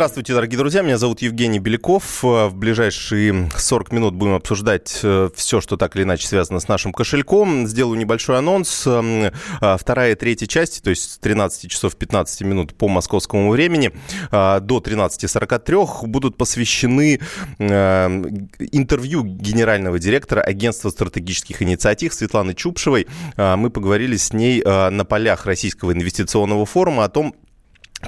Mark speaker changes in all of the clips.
Speaker 1: Здравствуйте, дорогие друзья. Меня зовут Евгений Беляков. В ближайшие 40 минут будем обсуждать э, все, что так или иначе связано с нашим кошельком. Сделаю небольшой анонс. Эм, а, вторая и третья части, то есть с 13 часов 15 минут по московскому времени до 13.43 будут посвящены эм, интервью генерального директора Агентства стратегических инициатив Светланы Чупшевой. Мы поговорили с ней на полях Российского инвестиционного форума о том,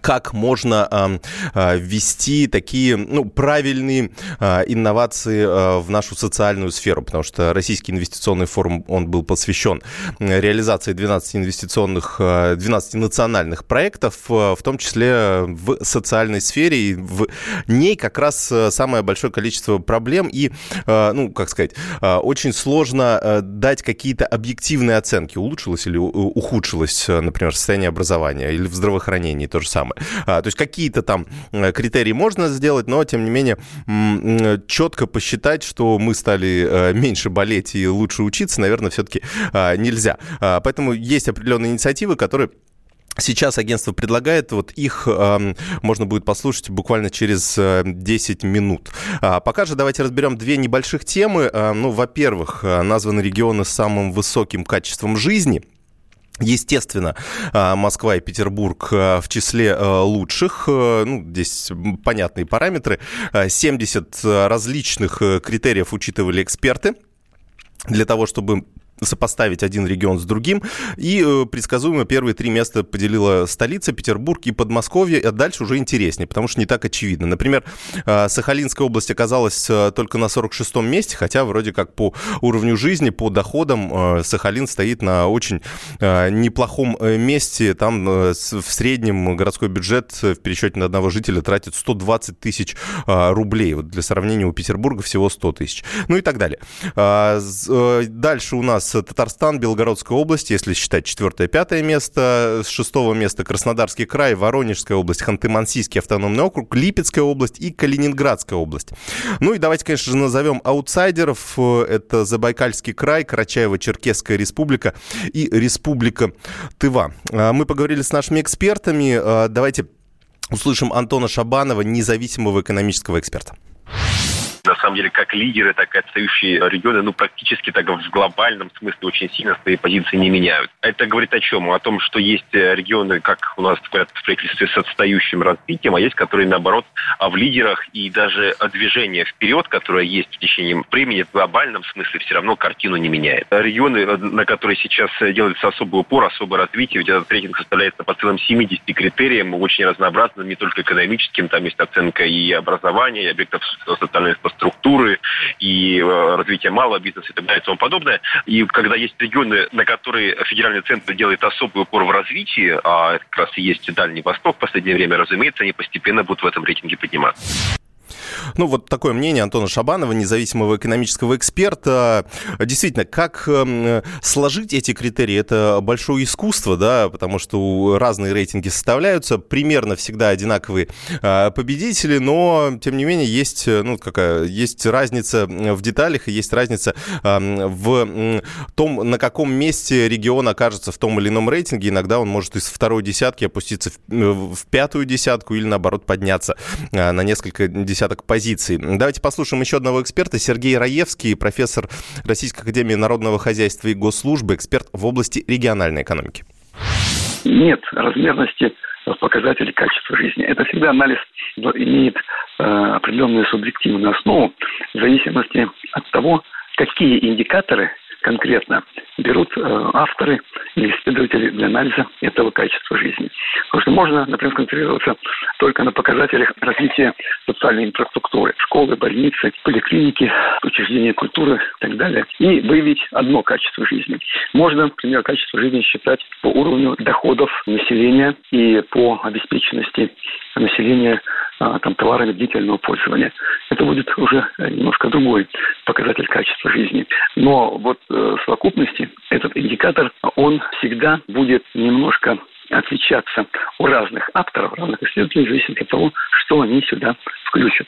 Speaker 1: как можно э, э, ввести такие ну, правильные э, инновации э, в нашу социальную сферу, потому что Российский инвестиционный форум, он был посвящен реализации 12 инвестиционных, 12 национальных проектов, в том числе в социальной сфере, и в ней как раз самое большое количество проблем, и, ну, как сказать, очень сложно дать какие-то объективные оценки, улучшилось или ухудшилось, например, состояние образования, или в здравоохранении то же самое самое. А, то есть какие-то там э, критерии можно сделать, но, тем не менее, четко посчитать, что мы стали э, меньше болеть и лучше учиться, наверное, все-таки а, нельзя. А, поэтому есть определенные инициативы, которые Сейчас агентство предлагает, вот их э, можно будет послушать буквально через э, 10 минут. А пока же давайте разберем две небольших темы. Э, ну, во-первых, названы регионы с самым высоким качеством жизни – Естественно, а, Москва и Петербург а, в числе а, лучших. Ну, здесь понятные параметры. 70 различных критериев учитывали эксперты для того, чтобы сопоставить один регион с другим. И э, предсказуемо первые три места поделила столица, Петербург и Подмосковье, а дальше уже интереснее, потому что не так очевидно. Например, э, Сахалинская область оказалась э, только на 46-м месте, хотя вроде как по уровню жизни, по доходам Сахалин стоит на очень неплохом месте. Там в среднем городской бюджет в пересчете на одного жителя тратит 120 тысяч рублей. Вот для сравнения у Петербурга всего 100 тысяч. Ну и так далее. Дальше у нас Татарстан, Белгородская область, если считать четвертое, пятое место. С шестого места Краснодарский край, Воронежская область, Ханты-Мансийский автономный округ, Липецкая область и Калининградская область. Ну и давайте, конечно же, назовем аутсайдеров. Это Забайкальский край, Карачаево-Черкесская республика и Республика Тыва. А, мы поговорили с нашими экспертами. А, давайте услышим Антона Шабанова, независимого экономического эксперта
Speaker 2: на самом деле, как лидеры, так и отстающие регионы, ну, практически так в глобальном смысле очень сильно свои позиции не меняют. Это говорит о чем? О том, что есть э, регионы, как у нас говорят в правительстве, с отстающим развитием, а есть, которые, наоборот, а в лидерах и даже движение вперед, которое есть в течение времени, в глобальном смысле все равно картину не меняет. Регионы, э, на которые сейчас делается особый упор, особое развитие, ведь этот рейтинг составляется по целым 70 критериям, очень разнообразным, не только экономическим, там есть оценка и образования, и объектов социальной структуры и э, развития малого бизнеса и так далее и тому подобное. И когда есть регионы, на которые федеральный центр делает особый упор в развитии, а как раз и есть Дальний Восток в последнее время, разумеется, они постепенно будут в этом рейтинге подниматься.
Speaker 1: Ну, вот такое мнение Антона Шабанова, независимого экономического эксперта. Действительно, как эм, сложить эти критерии, это большое искусство, да, потому что разные рейтинги составляются, примерно всегда одинаковые э, победители, но, тем не менее, есть, э, ну, какая, есть разница в деталях и есть разница эм, в том, на каком месте регион окажется в том или ином рейтинге. Иногда он может из второй десятки опуститься в, э, пятую десятку или, наоборот, подняться на несколько десяток позиций. Давайте послушаем еще одного эксперта. Сергей Раевский, профессор Российской Академии Народного Хозяйства и Госслужбы, эксперт в области региональной экономики.
Speaker 3: Нет размерности показателей качества жизни. Это всегда анализ имеет э, определенную субъективную основу в зависимости от того, какие индикаторы конкретно берут э, авторы или исследователи для анализа этого качества жизни. Потому что можно, например, концентрироваться только на показателях развития социальной инфраструктуры, школы, больницы, поликлиники, учреждения культуры и так далее, и выявить одно качество жизни. Можно, например, качество жизни считать по уровню доходов населения и по обеспеченности населения а, там, товарами длительного пользования. Это будет уже немножко другой показатель качества жизни. Но вот э, в совокупности этот индикатор, он всегда будет немножко отличаться у разных авторов, разных исследователей, в зависимости от того, что они сюда включат.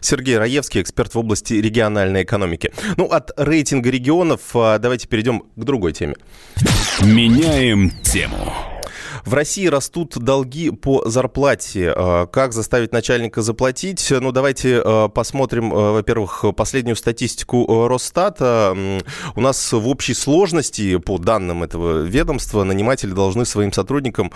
Speaker 1: Сергей Раевский, эксперт в области региональной экономики. Ну, от рейтинга регионов а, давайте перейдем к другой теме.
Speaker 4: Меняем тему.
Speaker 1: В России растут долги по зарплате. А, как заставить начальника заплатить? Ну, давайте а, посмотрим, а, во-первых, последнюю статистику Росстата. У нас в общей сложности, по данным этого ведомства, наниматели должны своим сотрудникам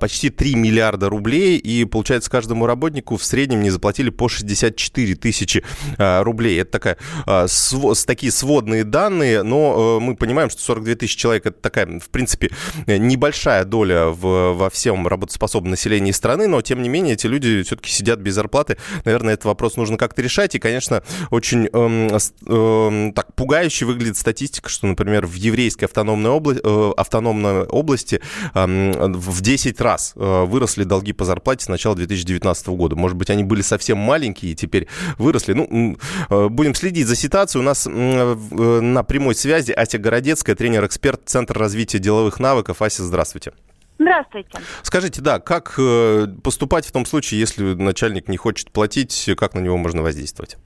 Speaker 1: почти 3 миллиарда рублей, и, получается, каждому работнику в среднем не заплатили по 64 тысячи рублей. Это такая, такие сводные данные, но мы понимаем, что 42 тысячи человек – это такая, в принципе, небольшая доля в, во всем работоспособном населении страны, но, тем не менее, эти люди все-таки сидят без зарплаты. Наверное, этот вопрос нужно как-то решать. И, конечно, очень эм, э, так пугающе выглядит статистика, что, например, в еврейской автономной, обла- э, автономной области э, в 10 раз э, выросли долги по зарплате с начала 2019 года. Может быть, они были совсем маленькие и теперь выросли. Ну, э, будем следить за ситуацией. У нас э, на прямой связи Ася Городецкая, тренер-эксперт Центра развития деловых навыков. Ася, здравствуйте.
Speaker 4: Здравствуйте.
Speaker 1: Скажите, да, как э, поступать в том случае, если начальник не хочет платить, как на него можно воздействовать?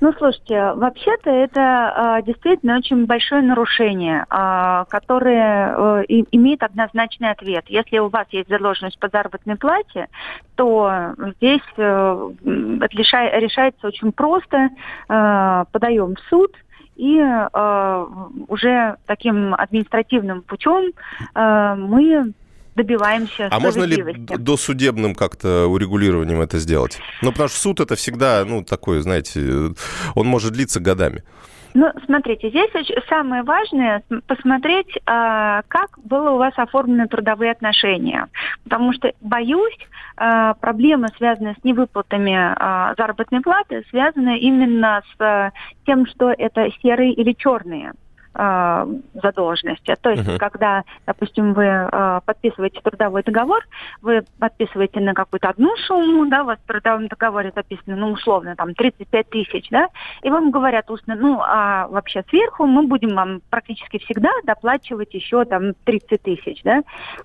Speaker 4: Ну, слушайте, вообще-то это э, действительно очень большое нарушение, э, которое э, имеет однозначный ответ. Если у вас есть задолженность по заработной плате, то здесь э, решается очень просто. Э, подаем в суд, и э, уже таким административным путем э, мы добиваемся
Speaker 1: А можно ли досудебным как-то урегулированием это сделать? Ну, потому что суд это всегда, ну, такой, знаете, он может длиться годами.
Speaker 4: Ну, смотрите, здесь самое важное посмотреть, а, как было у вас оформлены трудовые отношения. Потому что, боюсь, а, проблемы, связанные с невыплатами а, заработной платы, связаны именно с тем, что это серые или черные э, задолженности. То есть, uh-huh. когда, допустим, вы э, подписываете трудовой договор, вы подписываете на какую-то одну сумму, да, у вас в трудовом договоре записано, ну, условно, там, 35 тысяч, да, и вам говорят устно, ну, а вообще сверху мы будем вам практически всегда доплачивать еще, там, 30 тысяч, да,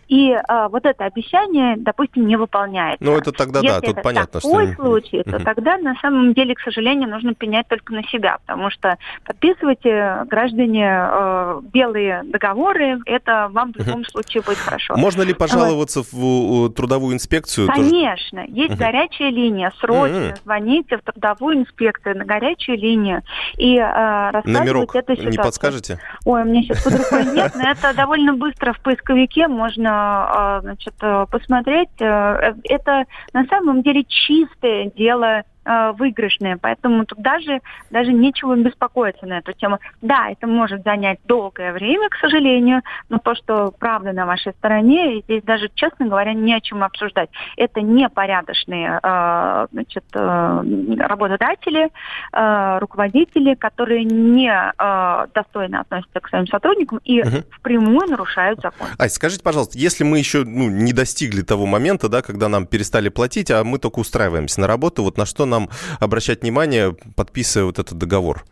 Speaker 4: и э, вот это обещание, допустим, не выполняется.
Speaker 1: Ну, это тогда,
Speaker 4: Если
Speaker 1: да, тут
Speaker 4: это
Speaker 1: понятно,
Speaker 4: такой что... случай, то uh-huh. тогда, на самом деле, к сожалению, нужно пенять только на себя, потому что подписывайте граждане э, белые договоры, это вам в любом случае будет хорошо.
Speaker 1: Можно ли пожаловаться вот. в трудовую инспекцию?
Speaker 4: Конечно, тоже? есть горячая линия, срочно звоните в трудовую инспекцию на горячую линию и э,
Speaker 1: Номерок эту ситуацию. не подскажете?
Speaker 4: Ой, у меня сейчас под рукой нет, но это довольно быстро в поисковике можно э, значит, э, посмотреть. Э, это на самом деле чистое дело э, выигрышные. Поэтому тут даже, даже нечего беспокоиться на эту тему. Да, это может занять долгое время, к сожалению, но то, что правда на вашей стороне, здесь даже, честно говоря, не о чем обсуждать. Это непорядочные э, значит, э, работодатели, э, руководители, которые не э, достойно относятся к своим сотрудникам и угу. впрямую нарушают закон.
Speaker 1: Ай, скажите, пожалуйста, если мы еще ну, не достигли того момента, да, когда нам перестали платить, а мы только устраиваемся на работу, вот на что нам нам обращать внимание, подписывая вот этот договор?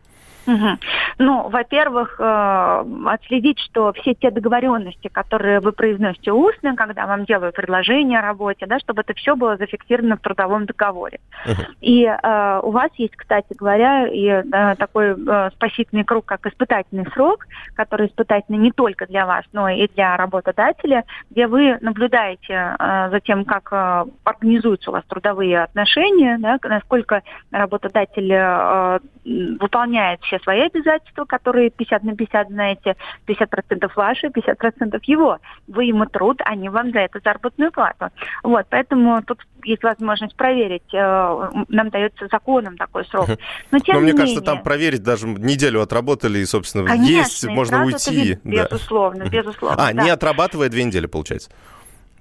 Speaker 4: Угу. Ну, во-первых, э, отследить, что все те договоренности, которые вы произносите устно, когда вам делают предложение о работе, да, чтобы это все было зафиксировано в трудовом договоре. Угу. И э, у вас есть, кстати говоря, и э, такой э, спасительный круг, как испытательный срок, который испытательный не только для вас, но и для работодателя, где вы наблюдаете э, за тем, как э, организуются у вас трудовые отношения, да, насколько работодатель э, выполняет все свои обязательства, которые 50 на 50, знаете, 50% ваши, 50% его. Вы ему труд, они вам за это заработную плату. Вот, поэтому тут есть возможность проверить. Э, нам дается законом такой срок.
Speaker 1: Но, тем Но мне менее, кажется, там проверить даже неделю отработали, и, собственно, Конечно, есть, можно уйти.
Speaker 4: Безусловно, да. безусловно.
Speaker 1: А, да. не отрабатывая две недели, получается?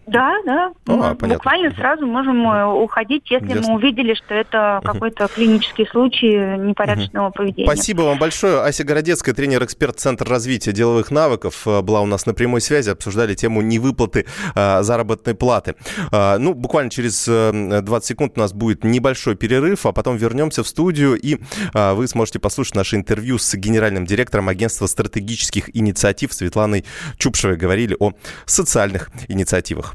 Speaker 4: Да, да. А, мы понятно. буквально сразу можем э, уходить, если Ясно. мы увидели, что это какой-то клинический случай непорядочного поведения.
Speaker 1: Спасибо вам большое. Ася Городецкая, тренер-эксперт Центра развития деловых навыков, э, была у нас на прямой связи. Обсуждали тему невыплаты э, заработной платы. Э, ну, буквально через 20 секунд у нас будет небольшой перерыв, а потом вернемся в студию, и э, вы сможете послушать наше интервью с генеральным директором агентства стратегических инициатив Светланой Чупшевой. Говорили о социальных инициативах.